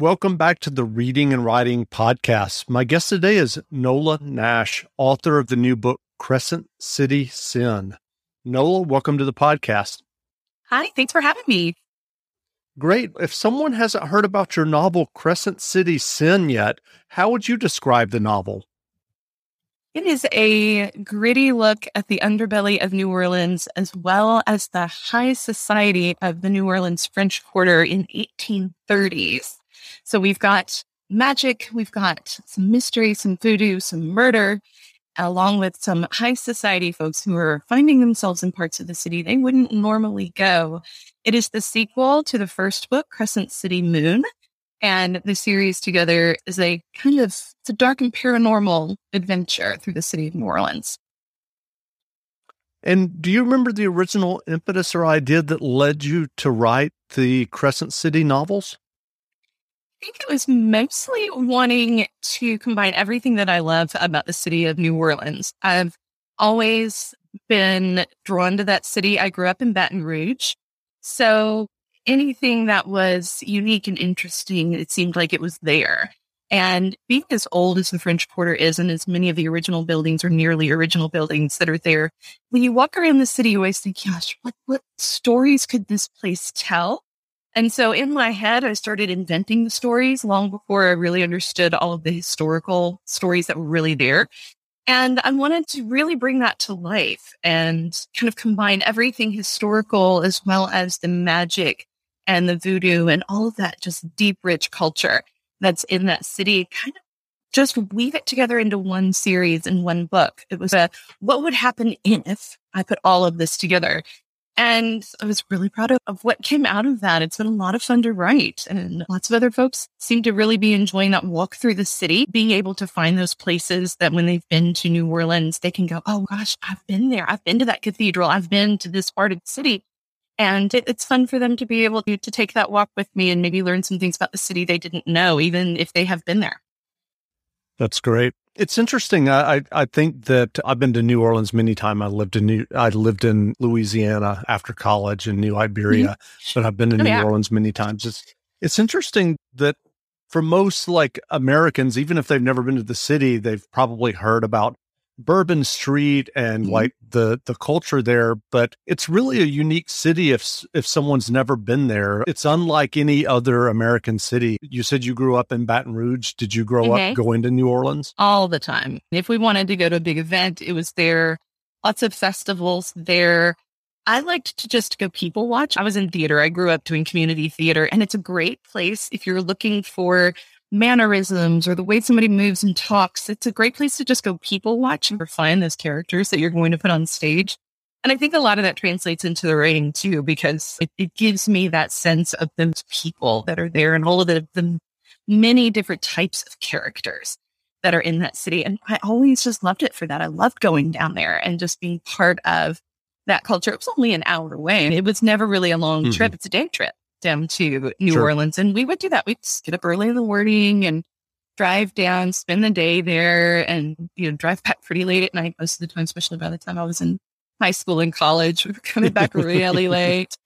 Welcome back to the Reading and Writing Podcast. My guest today is Nola Nash, author of the new book, Crescent City Sin. Nola, welcome to the podcast. Hi, thanks for having me. Great. If someone hasn't heard about your novel, Crescent City Sin, yet, how would you describe the novel? It is a gritty look at the underbelly of New Orleans, as well as the high society of the New Orleans French Quarter in 1830s. So we've got magic, we've got some mystery, some voodoo, some murder, along with some high society folks who are finding themselves in parts of the city they wouldn't normally go. It is the sequel to the first book, Crescent City Moon. And the series together is a kind of it's a dark and paranormal adventure through the city of New Orleans. And do you remember the original impetus or idea that led you to write the Crescent City novels? I think it was mostly wanting to combine everything that I love about the city of New Orleans. I've always been drawn to that city. I grew up in Baton Rouge. So anything that was unique and interesting, it seemed like it was there. And being as old as the French Quarter is, and as many of the original buildings or nearly original buildings that are there, when you walk around the city, you always think, gosh, what, what stories could this place tell? And so in my head, I started inventing the stories long before I really understood all of the historical stories that were really there. And I wanted to really bring that to life and kind of combine everything historical as well as the magic and the voodoo and all of that just deep, rich culture that's in that city, kind of just weave it together into one series in one book. It was a what would happen if I put all of this together. And I was really proud of, of, what came out of that. It's been a lot of fun to write. And lots of other folks seem to really be enjoying that walk through the city, being able to find those places that when they've been to New Orleans, they can go, Oh gosh, I've been there. I've been to that cathedral. I've been to this part of the city. And it, it's fun for them to be able to, to take that walk with me and maybe learn some things about the city they didn't know, even if they have been there. That's great. It's interesting. I, I think that I've been to New Orleans many times. I lived in New, I lived in Louisiana after college in New Iberia, mm-hmm. but I've been to oh, New yeah. Orleans many times. It's it's interesting that for most like Americans, even if they've never been to the city, they've probably heard about Bourbon Street and mm-hmm. like the the culture there, but it's really a unique city if if someone's never been there. It's unlike any other American city. You said you grew up in Baton Rouge. Did you grow mm-hmm. up going to New Orleans? All the time. If we wanted to go to a big event, it was there. Lots of festivals there. I liked to just go people watch. I was in theater. I grew up doing community theater, and it's a great place if you're looking for mannerisms or the way somebody moves and talks. It's a great place to just go people watch and refine those characters that you're going to put on stage. And I think a lot of that translates into the writing too, because it, it gives me that sense of those people that are there and all of the, the many different types of characters that are in that city. And I always just loved it for that. I loved going down there and just being part of that culture. It was only an hour away. It was never really a long mm-hmm. trip. It's a day trip down to New sure. Orleans. And we would do that. We'd get up early in the morning and drive down, spend the day there, and you know, drive back pretty late at night most of the time, especially by the time I was in high school and college. We were coming back really late.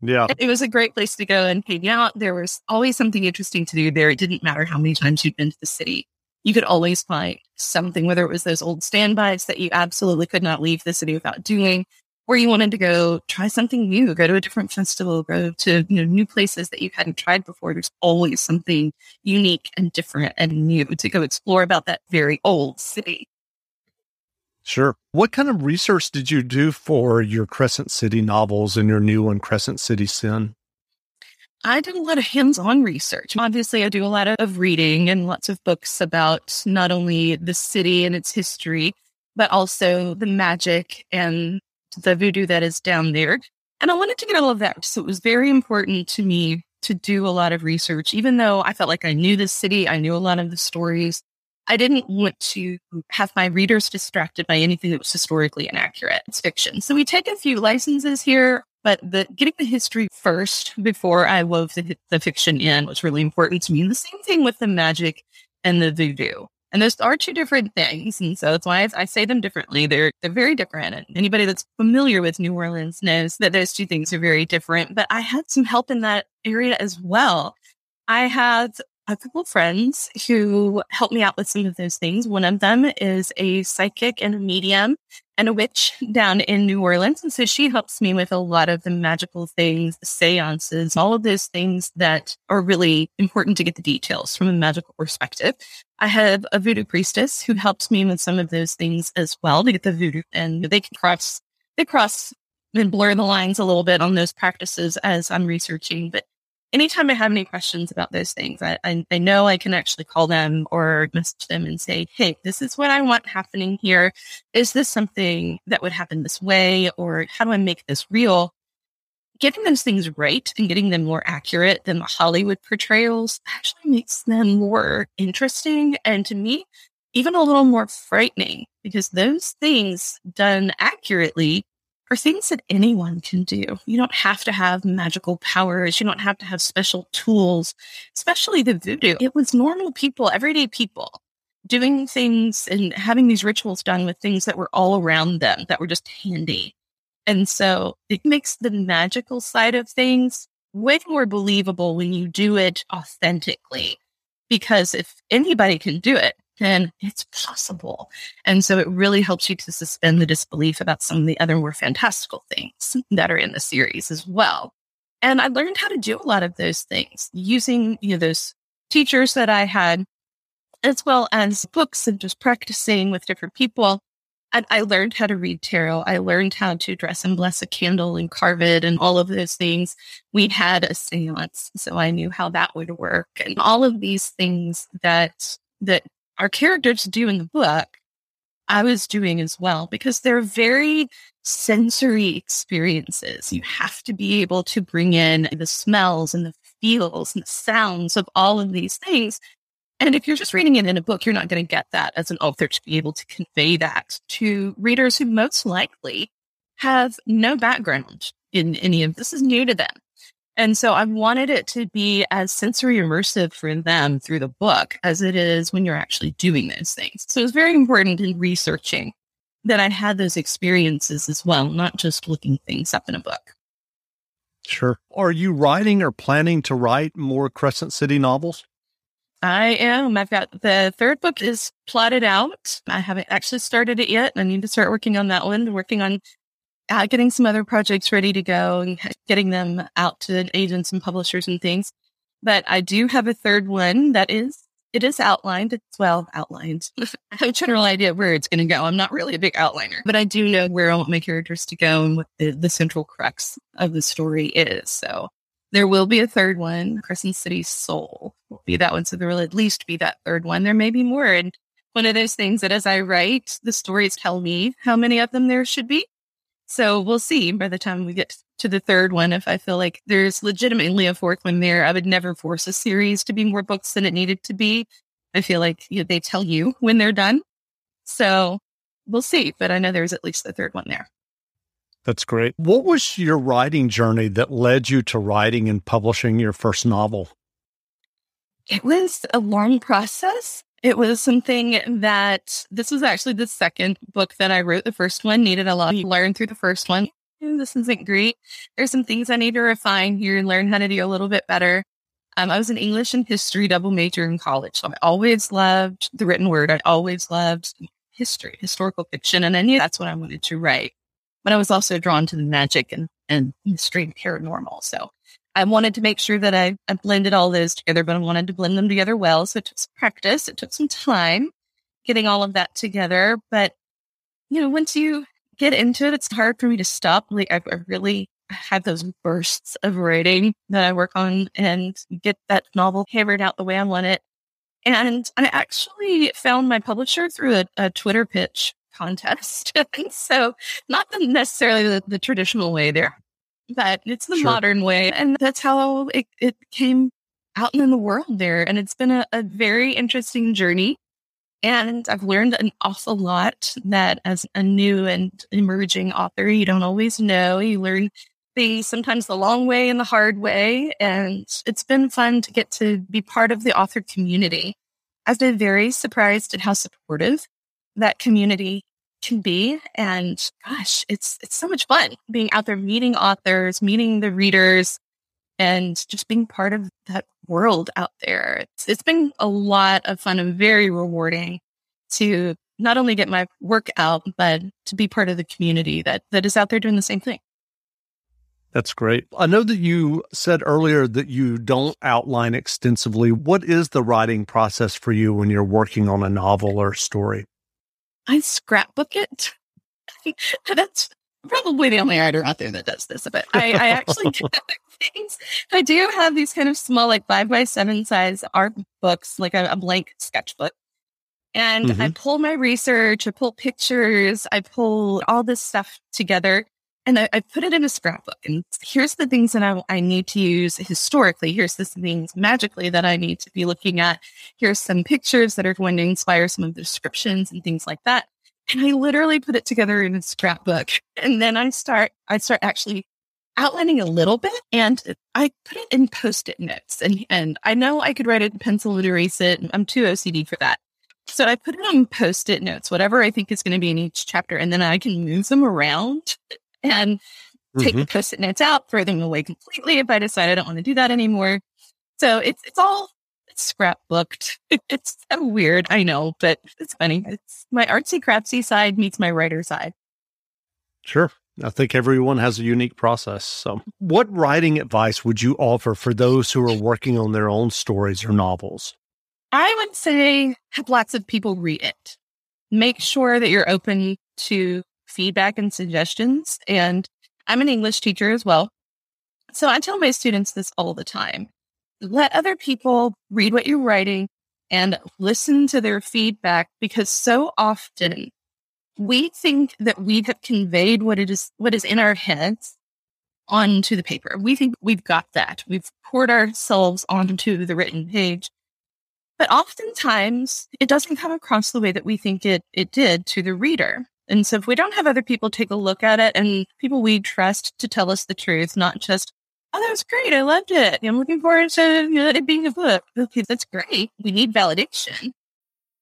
Yeah. It was a great place to go and hang out. There was always something interesting to do there. It didn't matter how many times you'd been to the city. You could always find something, whether it was those old standbys that you absolutely could not leave the city without doing, or you wanted to go try something new, go to a different festival, go to you know new places that you hadn't tried before. There's always something unique and different and new to go explore about that very old city. Sure. What kind of research did you do for your Crescent City novels and your new one, Crescent City Sin? I did a lot of hands on research. Obviously, I do a lot of reading and lots of books about not only the city and its history, but also the magic and the voodoo that is down there. And I wanted to get all of that. So it was very important to me to do a lot of research, even though I felt like I knew the city, I knew a lot of the stories. I didn't want to have my readers distracted by anything that was historically inaccurate. It's fiction. So we take a few licenses here, but the getting the history first before I wove the, the fiction in was really important to me. And the same thing with the magic and the voodoo. And those are two different things. And so that's why I, say them differently. They're, they're very different. And anybody that's familiar with New Orleans knows that those two things are very different. But I had some help in that area as well. I have a couple friends who help me out with some of those things. One of them is a psychic and a medium and a witch down in New Orleans. And so she helps me with a lot of the magical things, the seances, all of those things that are really important to get the details from a magical perspective. I have a voodoo priestess who helps me with some of those things as well to get the voodoo and they can cross, they cross and blur the lines a little bit on those practices as I'm researching. But anytime I have any questions about those things, I, I, I, know I can actually call them or message them and say, Hey, this is what I want happening here. Is this something that would happen this way? Or how do I make this real? Getting those things right and getting them more accurate than the Hollywood portrayals actually makes them more interesting. And to me, even a little more frightening because those things done accurately are things that anyone can do. You don't have to have magical powers. You don't have to have special tools, especially the voodoo. It was normal people, everyday people doing things and having these rituals done with things that were all around them that were just handy. And so it makes the magical side of things way more believable when you do it authentically. Because if anybody can do it, then it's possible. And so it really helps you to suspend the disbelief about some of the other more fantastical things that are in the series as well. And I learned how to do a lot of those things using, you know, those teachers that I had, as well as books and just practicing with different people. And I learned how to read tarot. I learned how to dress and bless a candle and carve it and all of those things. We had a seance, so I knew how that would work and all of these things that, that our characters do in the book, I was doing as well because they're very sensory experiences. You have to be able to bring in the smells and the feels and the sounds of all of these things. And if you're just reading it in a book, you're not going to get that as an author to be able to convey that to readers who most likely have no background in any of this is new to them. And so I wanted it to be as sensory immersive for them through the book as it is when you're actually doing those things. So it's very important in researching that I had those experiences as well, not just looking things up in a book. Sure. Are you writing or planning to write more Crescent City novels? I am. I've got the third book is plotted out. I haven't actually started it yet. I need to start working on that one, working on uh, getting some other projects ready to go and getting them out to agents and publishers and things. But I do have a third one that is, it is outlined. It's well outlined. I have a general idea where it's going to go. I'm not really a big outliner, but I do know where I want my characters to go and what the, the central crux of the story is. So there will be a third one. Crescent City Soul will be that one. So there will at least be that third one. There may be more. And one of those things that as I write, the stories tell me how many of them there should be. So we'll see by the time we get to the third one if I feel like there's legitimately a fourth one there. I would never force a series to be more books than it needed to be. I feel like you know, they tell you when they're done. So we'll see, but I know there's at least the third one there. That's great. What was your writing journey that led you to writing and publishing your first novel? It was a long process. It was something that this was actually the second book that I wrote. The first one needed a lot to learn through the first one. This isn't great. There's some things I need to refine here and learn how to do a little bit better. Um, I was an English and history double major in college. So I always loved the written word. I always loved history, historical fiction. And I knew that's what I wanted to write. But I was also drawn to the magic and, and mystery and paranormal. So I wanted to make sure that I, I blended all those together, but I wanted to blend them together well. So it took some practice. It took some time getting all of that together. But, you know, once you get into it, it's hard for me to stop. Like I, I really have those bursts of writing that I work on and get that novel hammered out the way I want it. And I actually found my publisher through a, a Twitter pitch contest. so not necessarily the, the traditional way there but it's the sure. modern way. And that's how it, it came out in the world there. And it's been a, a very interesting journey. And I've learned an awful lot that as a new and emerging author, you don't always know. You learn things sometimes the long way and the hard way. And it's been fun to get to be part of the author community. I've been very surprised at how supportive that community can be. And gosh, it's it's so much fun being out there meeting authors, meeting the readers, and just being part of that world out there. It's, it's been a lot of fun and very rewarding to not only get my work out, but to be part of the community that, that is out there doing the same thing. That's great. I know that you said earlier that you don't outline extensively. What is the writing process for you when you're working on a novel or story? I scrapbook it. That's probably the only writer out there that does this. But I, I actually do things. I do have these kind of small, like five by seven size art books, like a, a blank sketchbook. And mm-hmm. I pull my research, I pull pictures, I pull all this stuff together and I, I, put it in a scrapbook. And here's the things that I, I, need to use historically. Here's the things magically that I need to be looking at. Here's some pictures that are going to inspire some of the descriptions and things like that. And I literally put it together in a scrapbook. And then I start, I start actually outlining a little bit and I put it in post-it notes. And, and I know I could write it in pencil and erase it. I'm too OCD for that. So I put it on post-it notes, whatever I think is going to be in each chapter, and then I can move them around and take mm-hmm. the post-it notes out, throw them away completely if I decide I don't want to do that anymore. So it's it's all scrapbooked. it's so weird, I know, but it's funny. It's my artsy craftsy side meets my writer side. Sure. I think everyone has a unique process. So, what writing advice would you offer for those who are working on their own stories or novels? I would say have lots of people read it. Make sure that you're open to feedback and suggestions. And I'm an English teacher as well. So I tell my students this all the time. Let other people read what you're writing and listen to their feedback because so often we think that we have conveyed what it is, what is in our heads onto the paper. We think we've got that. We've poured ourselves onto the written page. But oftentimes it doesn't come across the way that we think it, it did to the reader. And so if we don't have other people take a look at it and people we trust to tell us the truth, not just, oh, that was great. I loved it. I'm looking forward to uh, it being a book. Okay, that's great. We need validation.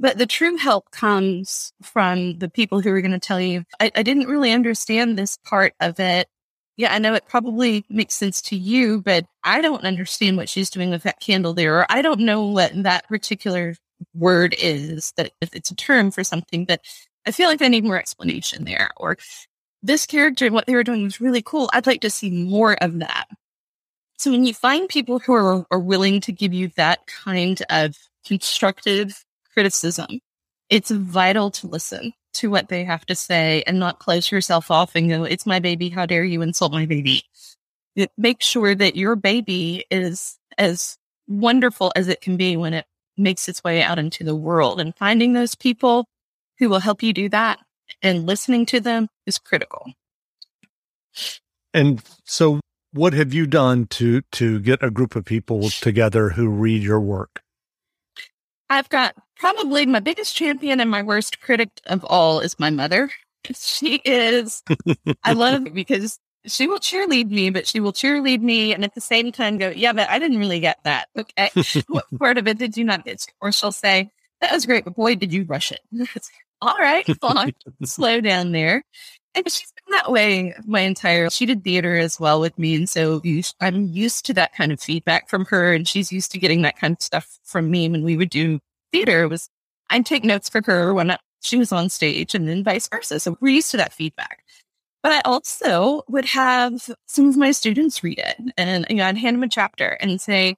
But the true help comes from the people who are going to tell you, I, I didn't really understand this part of it. Yeah, I know it probably makes sense to you, but I don't understand what she's doing with that candle there. Or I don't know what that particular word is, that it's a term for something, but I feel like I need more explanation there. Or this character and what they were doing was really cool. I'd like to see more of that. So when you find people who are, are willing to give you that kind of constructive criticism, it's vital to listen to what they have to say and not close yourself off and go, it's my baby. How dare you insult my baby? Make sure that your baby is as wonderful as it can be when it makes its way out into the world and finding those people who will help you do that and listening to them is critical. And so what have you done to to get a group of people together who read your work? I've got probably my biggest champion and my worst critic of all is my mother. She is, I love it because she will cheerlead me, but she will cheerlead me and at the same time go, yeah, but I didn't really get that. Okay. what part of it did you not get? Or she'll say, that was great, but boy, did you rush it. all right, fine. Slow down there. And she's been that way my entire, she did theater as well with me. And so I'm used to that kind of feedback from her. And she's used to getting that kind of stuff from me when we would do theater. It was, I'd take notes for her when she was on stage and then vice versa. So we're used to that feedback. But I also would have some of my students read it and you know, I'd hand them a chapter and say,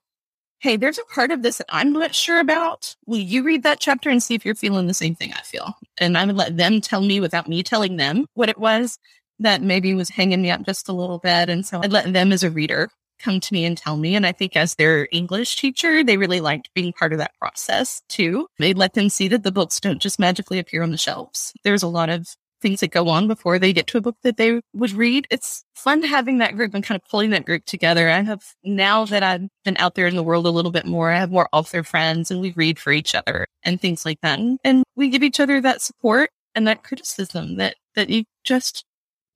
Hey, there's a part of this that I'm not sure about. Will you read that chapter and see if you're feeling the same thing I feel? And I would let them tell me without me telling them what it was that maybe was hanging me up just a little bit. And so I'd let them as a reader come to me and tell me. And I think as their English teacher, they really liked being part of that process too. They let them see that the books don't just magically appear on the shelves. There's a lot of things that go on before they get to a book that they would read. It's fun having that group and kind of pulling that group together. I have now that I've been out there in the world a little bit more, I have more author friends and we read for each other and things like that. And we give each other that support and that criticism that, that you just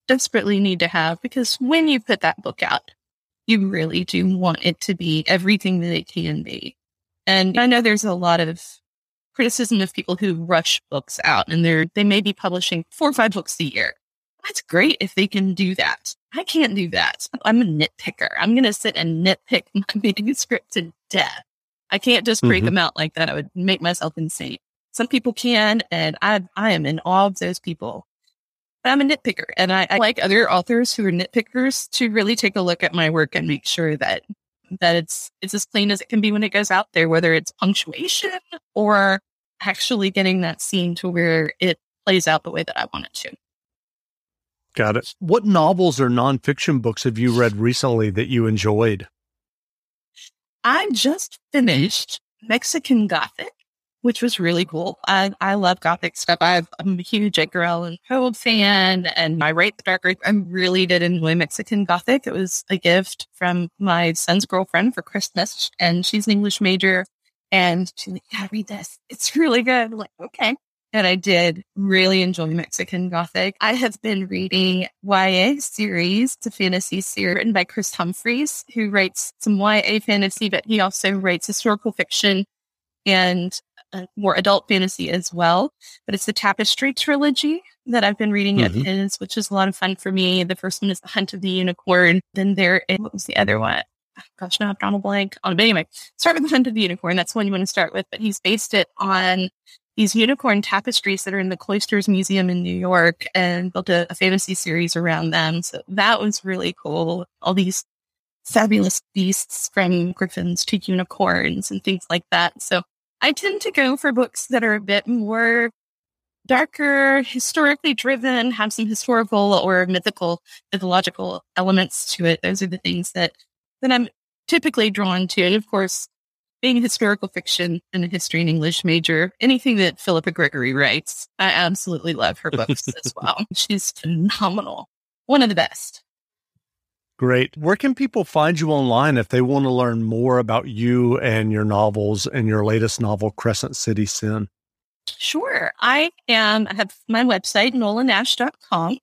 desperately need to have because when you put that book out, you really do want it to be everything that it can be. And I know there's a lot of criticism of people who rush books out and they're, they may be publishing four or five books a year. That's great if they can do that. I can't do that. I'm a nitpicker. I'm going to sit and nitpick my manuscript to death. I can't just break mm-hmm. them out like that. I would make myself insane. Some people can, and I, I am in awe of those people. But I'm a nitpicker, and I, I like other authors who are nitpickers to really take a look at my work and make sure that that it's it's as clean as it can be when it goes out there, whether it's punctuation or actually getting that scene to where it plays out the way that I want it to. Got it. What novels or nonfiction books have you read recently that you enjoyed? I just finished Mexican Gothic, which was really cool. I, I love Gothic stuff. i am a huge Edgar Allan Poe fan, and I write the dark. I really did enjoy Mexican Gothic. It was a gift from my son's girlfriend for Christmas, and she's an English major. And she's like, yeah, read this. It's really good. I'm like, okay. And I did really enjoy Mexican Gothic. I have been reading YA series, a fantasy series written by Chris Humphreys, who writes some YA fantasy, but he also writes historical fiction and uh, more adult fantasy as well. But it's the Tapestry trilogy that I've been reading mm-hmm. of his, which is a lot of fun for me. The first one is The Hunt of the Unicorn. Then there is, what was the other one? gosh, now I've drawn a blank on. But anyway, start with the Hunt of the Unicorn. That's the one you want to start with. But he's based it on these unicorn tapestries that are in the Cloisters Museum in New York and built a, a fantasy series around them. So that was really cool. All these fabulous beasts from griffins to unicorns and things like that. So I tend to go for books that are a bit more darker, historically driven, have some historical or mythical, mythological elements to it. Those are the things that that I'm typically drawn to. And of course, being historical fiction and a history and English major, anything that Philippa Gregory writes, I absolutely love her books as well. She's phenomenal. One of the best. Great. Where can people find you online if they want to learn more about you and your novels and your latest novel, Crescent City Sin? Sure. I am, I have my website, nolanash.com.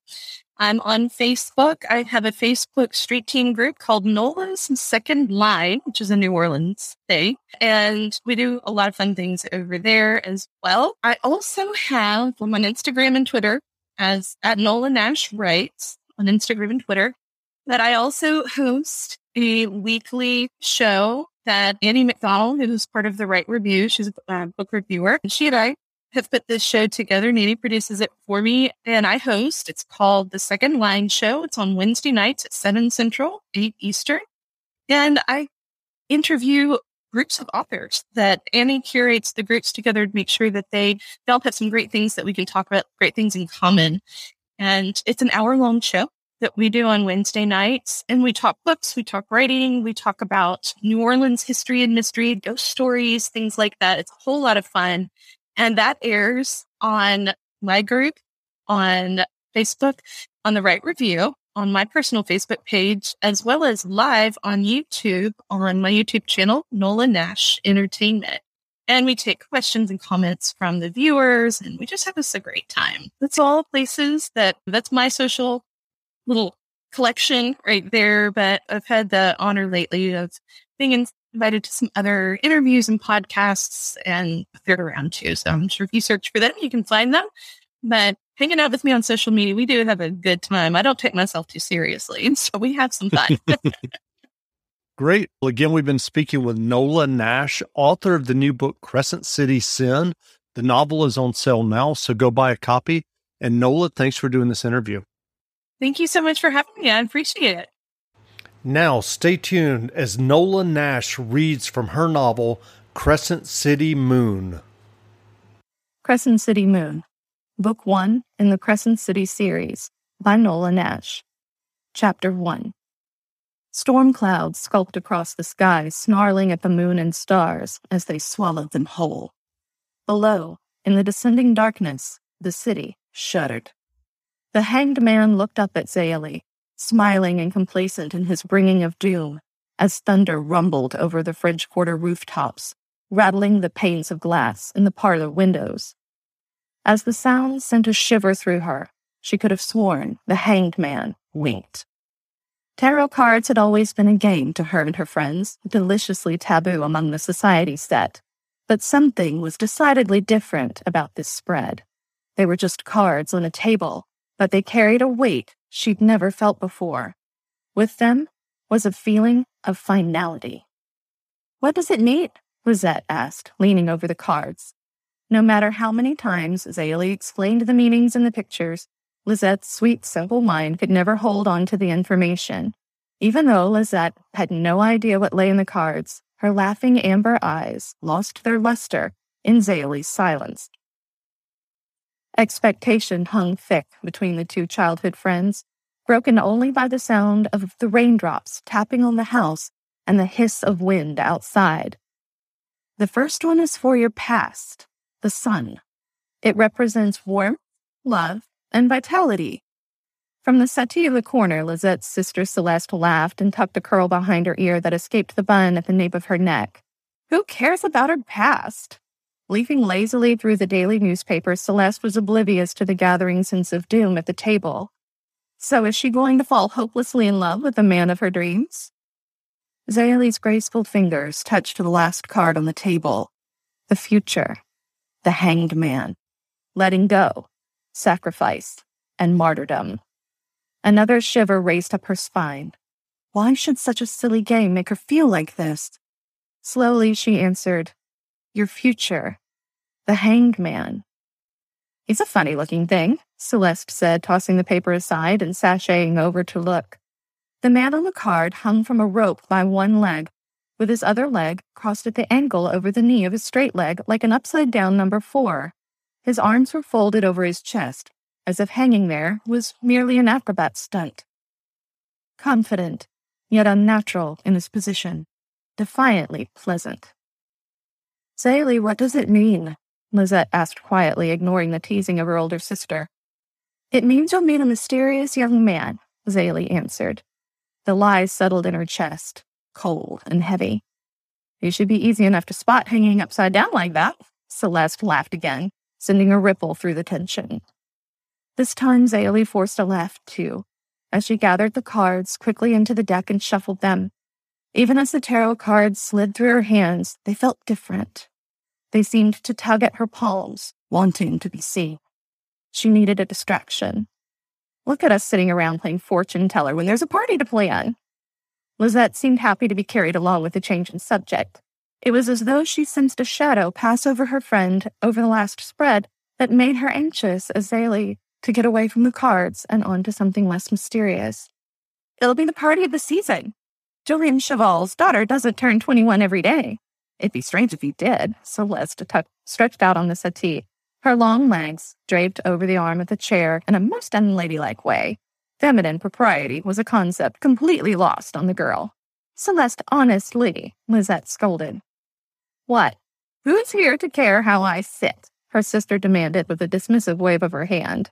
I'm on Facebook. I have a Facebook street team group called Nola's Second Line, which is a New Orleans thing. And we do a lot of fun things over there as well. I also have I'm on Instagram and Twitter as at Nola Nash Writes on Instagram and Twitter that I also host a weekly show that Annie McDonald, who's part of the Right Review, she's a uh, book reviewer, and she and I have put this show together. Nene produces it for me and I host. It's called The Second Line Show. It's on Wednesday nights at 7 Central, 8 Eastern. And I interview groups of authors that Annie curates the groups together to make sure that they, they all have some great things that we can talk about, great things in common. And it's an hour long show that we do on Wednesday nights. And we talk books, we talk writing, we talk about New Orleans history and mystery, ghost stories, things like that. It's a whole lot of fun. And that airs on my group, on Facebook, on the Right Review, on my personal Facebook page, as well as live on YouTube on my YouTube channel, Nola Nash Entertainment. And we take questions and comments from the viewers and we just have us a great time. That's all places that that's my social little collection right there. But I've had the honor lately of being invited to some other interviews and podcasts, and they're around too. So I'm sure if you search for them, you can find them. But hanging out with me on social media, we do have a good time. I don't take myself too seriously, so we have some fun. Great. Well, again, we've been speaking with Nola Nash, author of the new book Crescent City Sin. The novel is on sale now, so go buy a copy. And Nola, thanks for doing this interview. Thank you so much for having me. I appreciate it. Now, stay tuned as Nola Nash reads from her novel, Crescent City Moon. Crescent City Moon, Book 1 in the Crescent City series by Nola Nash. Chapter 1 Storm clouds skulked across the sky, snarling at the moon and stars as they swallowed them whole. Below, in the descending darkness, the city shuddered. The hanged man looked up at Zaeli, smiling and complacent in his bringing of doom, as thunder rumbled over the French Quarter rooftops, rattling the panes of glass in the parlor windows. As the sound sent a shiver through her, she could have sworn the hanged man winked. Tarot cards had always been a game to her and her friends, deliciously taboo among the society set. But something was decidedly different about this spread. They were just cards on a table, but they carried a weight she'd never felt before. With them was a feeling of finality. What does it mean? Lisette asked, leaning over the cards. No matter how many times Zaeli explained the meanings in the pictures, Lisette's sweet, simple mind could never hold on to the information. Even though Lisette had no idea what lay in the cards, her laughing amber eyes lost their luster in Zaeli's silence. Expectation hung thick between the two childhood friends, broken only by the sound of the raindrops tapping on the house and the hiss of wind outside. The first one is for your past, the sun. It represents warmth, love, and vitality. From the settee of the corner, Lisette's sister Celeste laughed and tucked a curl behind her ear that escaped the bun at the nape of her neck. Who cares about her past? Leafing lazily through the daily newspaper, Celeste was oblivious to the gathering sense of doom at the table. So is she going to fall hopelessly in love with the man of her dreams? Zaeli's graceful fingers touched the last card on the table. The future. The hanged man. Letting go. Sacrifice. And martyrdom. Another shiver raced up her spine. Why should such a silly game make her feel like this? Slowly she answered, Your future the hanged man. He's a funny looking thing, Celeste said, tossing the paper aside and sashaying over to look. The man on the card hung from a rope by one leg, with his other leg crossed at the ankle over the knee of his straight leg like an upside down number four. His arms were folded over his chest, as if hanging there was merely an acrobat stunt. Confident, yet unnatural in his position, defiantly pleasant. Zaeli, what does it mean? Lisette asked quietly, ignoring the teasing of her older sister. It means you'll meet a mysterious young man, Zaeli answered. The lies settled in her chest, cold and heavy. You should be easy enough to spot hanging upside down like that, Celeste laughed again, sending a ripple through the tension. This time, Zaeli forced a laugh too, as she gathered the cards quickly into the deck and shuffled them. Even as the tarot cards slid through her hands, they felt different, they seemed to tug at her palms, wanting to be seen. She needed a distraction. Look at us sitting around playing fortune teller when there's a party to plan. Lisette seemed happy to be carried along with the change in subject. It was as though she sensed a shadow pass over her friend over the last spread that made her anxious Zaeli to get away from the cards and onto something less mysterious. It'll be the party of the season. Julian Cheval's daughter doesn't turn 21 every day. It'd be strange if he did, Celeste tucked, stretched out on the settee, her long legs draped over the arm of the chair in a most unladylike way. Feminine propriety was a concept completely lost on the girl. Celeste, honestly, Lisette scolded. What? Who's here to care how I sit? Her sister demanded with a dismissive wave of her hand.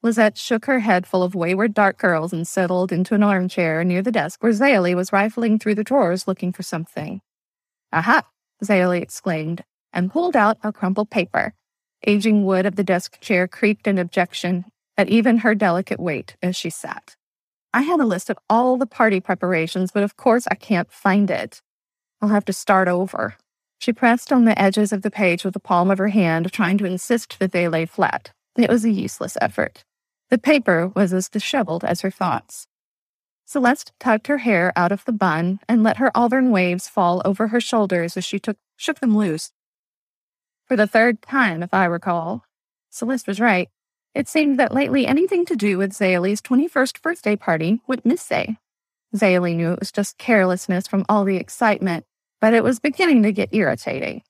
Lisette shook her head full of wayward dark curls and settled into an armchair near the desk where Zaeli was rifling through the drawers looking for something. Aha! Zaeli exclaimed, and pulled out a crumpled paper. Aging wood of the desk chair creaked in objection at even her delicate weight as she sat. I had a list of all the party preparations, but of course I can't find it. I'll have to start over. She pressed on the edges of the page with the palm of her hand, trying to insist that they lay flat. It was a useless effort. The paper was as disheveled as her thoughts. Celeste tugged her hair out of the bun and let her auburn waves fall over her shoulders as she took, shook them loose. For the third time, if I recall. Celeste was right. It seemed that lately anything to do with Zaeli's 21st birthday party would miss Zay. Zaylee knew it was just carelessness from all the excitement, but it was beginning to get irritating.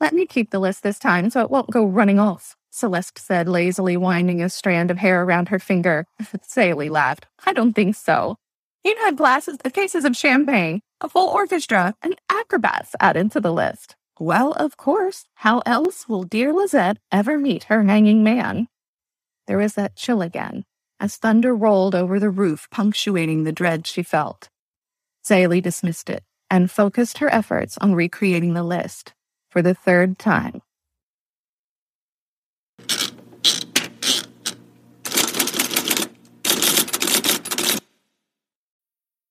Let me keep the list this time so it won't go running off, Celeste said, lazily winding a strand of hair around her finger. Zaeli laughed. I don't think so. You'd had glasses, uh, cases of champagne, a full orchestra, and acrobats added to the list. Well, of course, how else will dear Lisette ever meet her hanging man? There was that chill again, as thunder rolled over the roof, punctuating the dread she felt. Zaeli dismissed it and focused her efforts on recreating the list for the third time.